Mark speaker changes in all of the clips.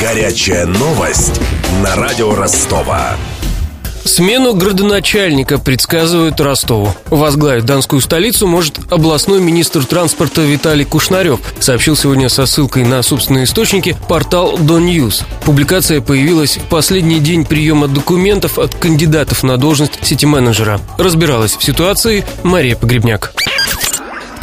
Speaker 1: Горячая новость на радио Ростова.
Speaker 2: Смену градоначальника предсказывают Ростову. Возглавить Донскую столицу может областной министр транспорта Виталий Кушнарев, сообщил сегодня со ссылкой на собственные источники портал News. Публикация появилась в последний день приема документов от кандидатов на должность сити-менеджера. Разбиралась в ситуации Мария Погребняк.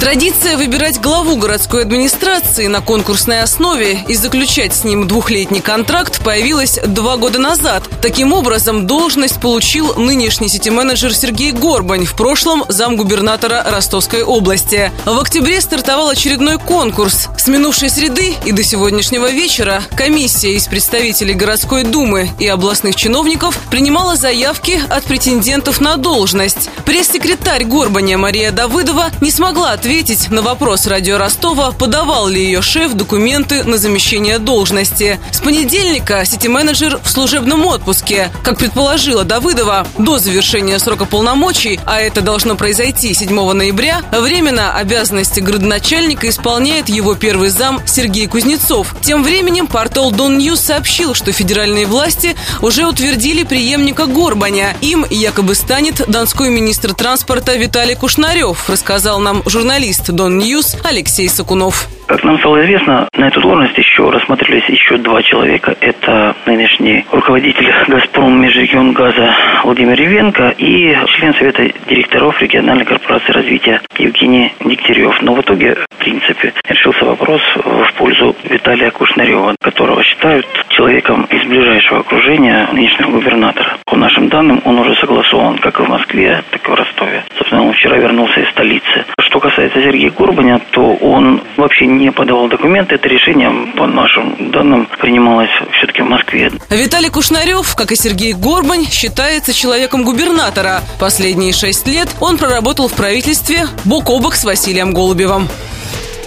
Speaker 3: Традиция выбирать главу городской администрации на конкурсной основе и заключать с ним двухлетний контракт появилась два года назад. Таким образом, должность получил нынешний сити-менеджер Сергей Горбань, в прошлом замгубернатора Ростовской области. В октябре стартовал очередной конкурс. С минувшей среды и до сегодняшнего вечера комиссия из представителей городской думы и областных чиновников принимала заявки от претендентов на должность. Пресс-секретарь Горбаня Мария Давыдова не смогла ответить ответить на вопрос радио Ростова, подавал ли ее шеф документы на замещение должности. С понедельника сити-менеджер в служебном отпуске. Как предположила Давыдова, до завершения срока полномочий, а это должно произойти 7 ноября, временно обязанности градоначальника исполняет его первый зам Сергей Кузнецов. Тем временем портал Дон News сообщил, что федеральные власти уже утвердили преемника Горбаня. Им якобы станет донской министр транспорта Виталий Кушнарев, рассказал нам журналист журналист Дон News Алексей Сакунов.
Speaker 4: Как нам стало известно, на эту должность еще рассмотрелись еще два человека. Это нынешний руководитель «Газпром» межрегионгаза Владимир Ревенко и член Совета директоров региональной корпорации развития Евгений Дегтярев. Но в итоге, в принципе, решился вопрос в пользу Виталия Кушнарева, которого считают человеком из ближайшего окружения нынешнего губернатора. По нашим данным, он уже согласован как и в Москве, так и в Ростове. Собственно, он вчера вернулся из столицы. Что касается Сергея Горбаня, то он вообще не подавал документы. Это решение, по нашим данным, принималось все-таки в Москве.
Speaker 3: Виталий Кушнарев, как и Сергей Горбань, считается человеком губернатора. Последние шесть лет он проработал в правительстве бок о бок с Василием Голубевым.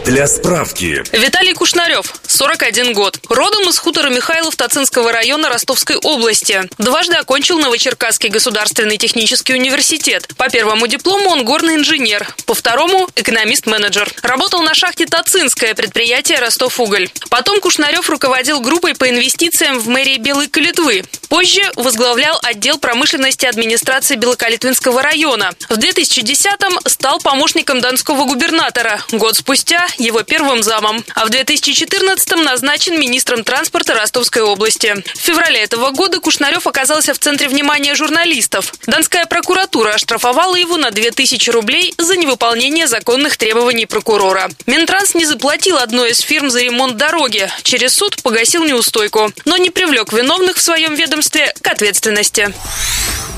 Speaker 1: Для справки.
Speaker 5: Виталий Кушнарев, 41 год. Родом из хутора Михайлов Тацинского района Ростовской области. Дважды окончил Новочеркасский государственный технический университет. По первому диплому он горный инженер, по второму – экономист-менеджер. Работал на шахте Тацинское, предприятие Ростов-Уголь. Потом Кушнарев руководил группой по инвестициям в мэрии Белой Калитвы. Позже возглавлял отдел промышленности администрации Белокалитвинского района. В 2010-м стал помощником донского губернатора. Год спустя его первым замом, а в 2014-м назначен министром транспорта Ростовской области. В феврале этого года Кушнарев оказался в центре внимания журналистов. Донская прокуратура оштрафовала его на 2000 рублей за невыполнение законных требований прокурора. Минтранс не заплатил одной из фирм за ремонт дороги. Через суд погасил неустойку, но не привлек виновных в своем ведомстве к ответственности.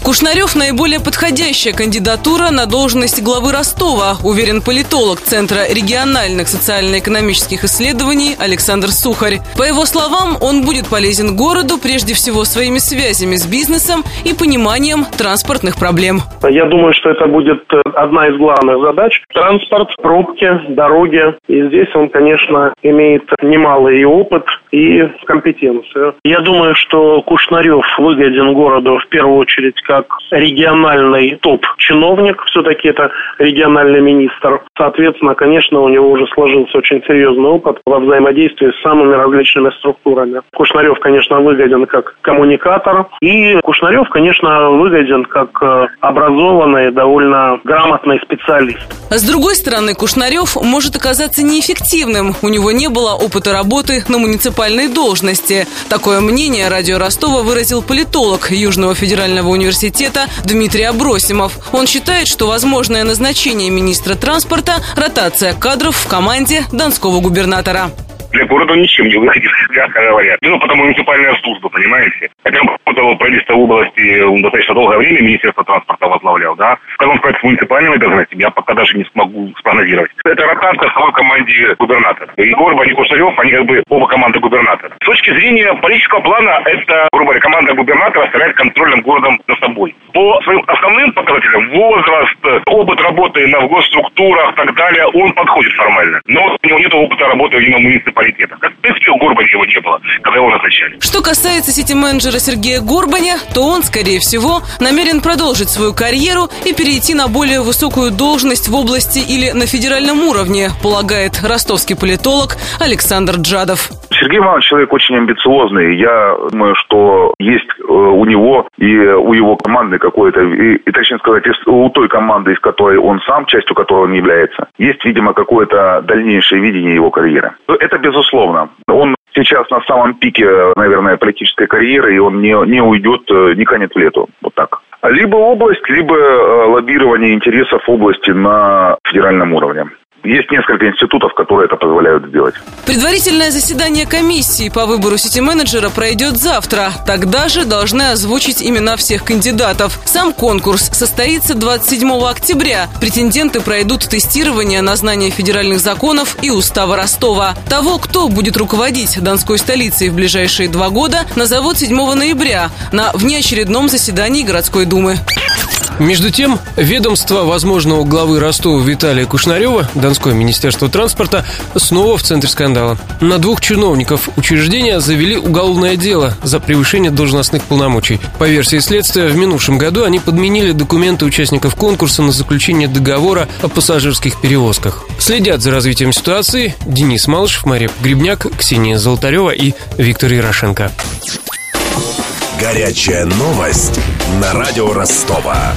Speaker 3: Кушнарев – наиболее подходящая кандидатура на должность главы Ростова, уверен политолог Центра региональных социально-экономических исследований Александр Сухарь. По его словам, он будет полезен городу прежде всего своими связями с бизнесом и пониманием транспортных проблем.
Speaker 6: Я думаю, что это будет э, одна из главных задач. Транспорт, пробки, дороги. И здесь он, конечно, имеет немалый опыт, и компетенцию. Я думаю, что Кушнарев выгоден городу в первую очередь как региональный топ-чиновник, все-таки это региональный министр. Соответственно, конечно, у него уже сложился очень серьезный опыт во взаимодействии с самыми различными структурами. Кушнарев, конечно, выгоден как коммуникатор, и Кушнарев, конечно, выгоден как э, образованный, довольно грамотный специалист.
Speaker 3: С другой стороны, Кушнарев может оказаться неэффективным. У него не было опыта работы на муниципальной должности. Такое мнение радио Ростова выразил политолог Южного федерального университета Дмитрий Абросимов. Он считает, что возможное назначение министра транспорта – ротация кадров в команде донского губернатора
Speaker 7: для города ничем не выходит, мягко говоря. Ну, потому муниципальная служба, понимаете. Хотя он работал правительство в области достаточно долгое время, Министерство транспорта возглавлял, да. Как он справится с муниципальными обязанностями, я пока даже не смогу спрогнозировать. Это ротация в самой команде губернатора. И Горбан и Кушарев, они как бы оба команды губернатора. С точки зрения политического плана, это, грубо говоря, команда губернатора старается контроль над городом за собой. По своим основным показателям, возраст, опыт работы на госструктурах и так далее, он подходит формально. Но у него нет опыта работы именно в муниципалитетах. Как, в у Горбани его не было, когда его назначали.
Speaker 3: Что касается сити-менеджера Сергея Горбаня, то он, скорее всего, намерен продолжить свою карьеру и перейти на более высокую должность в области или на федеральном уровне, полагает ростовский политолог Александр Джадов.
Speaker 8: Сергей Иванович человек очень амбициозный. Я думаю, что есть э, у него и у его команды какое-то, и, и точнее сказать, у той команды, из которой он сам, частью которой он является, есть, видимо, какое-то дальнейшее видение его карьеры. Это безусловно. Он сейчас на самом пике, наверное, политической карьеры, и он не, не уйдет, не канет в лету. Вот так. Либо область, либо э, лоббирование интересов области на федеральном уровне. Есть несколько институтов, которые это позволяют сделать.
Speaker 3: Предварительное заседание комиссии по выбору сити-менеджера пройдет завтра. Тогда же должны озвучить имена всех кандидатов. Сам конкурс состоится 27 октября. Претенденты пройдут тестирование на знание федеральных законов и устава Ростова. Того, кто будет руководить Донской столицей в ближайшие два года, назовут 7 ноября на внеочередном заседании городской думы.
Speaker 2: Между тем, ведомство возможного главы Ростова Виталия Кушнарева, Донское министерство транспорта, снова в центре скандала. На двух чиновников учреждения завели уголовное дело за превышение должностных полномочий. По версии следствия, в минувшем году они подменили документы участников конкурса на заключение договора о пассажирских перевозках. Следят за развитием ситуации Денис Малышев, Мария Грибняк, Ксения Золотарева и Виктор Ярошенко.
Speaker 1: Горячая новость на радио Ростова.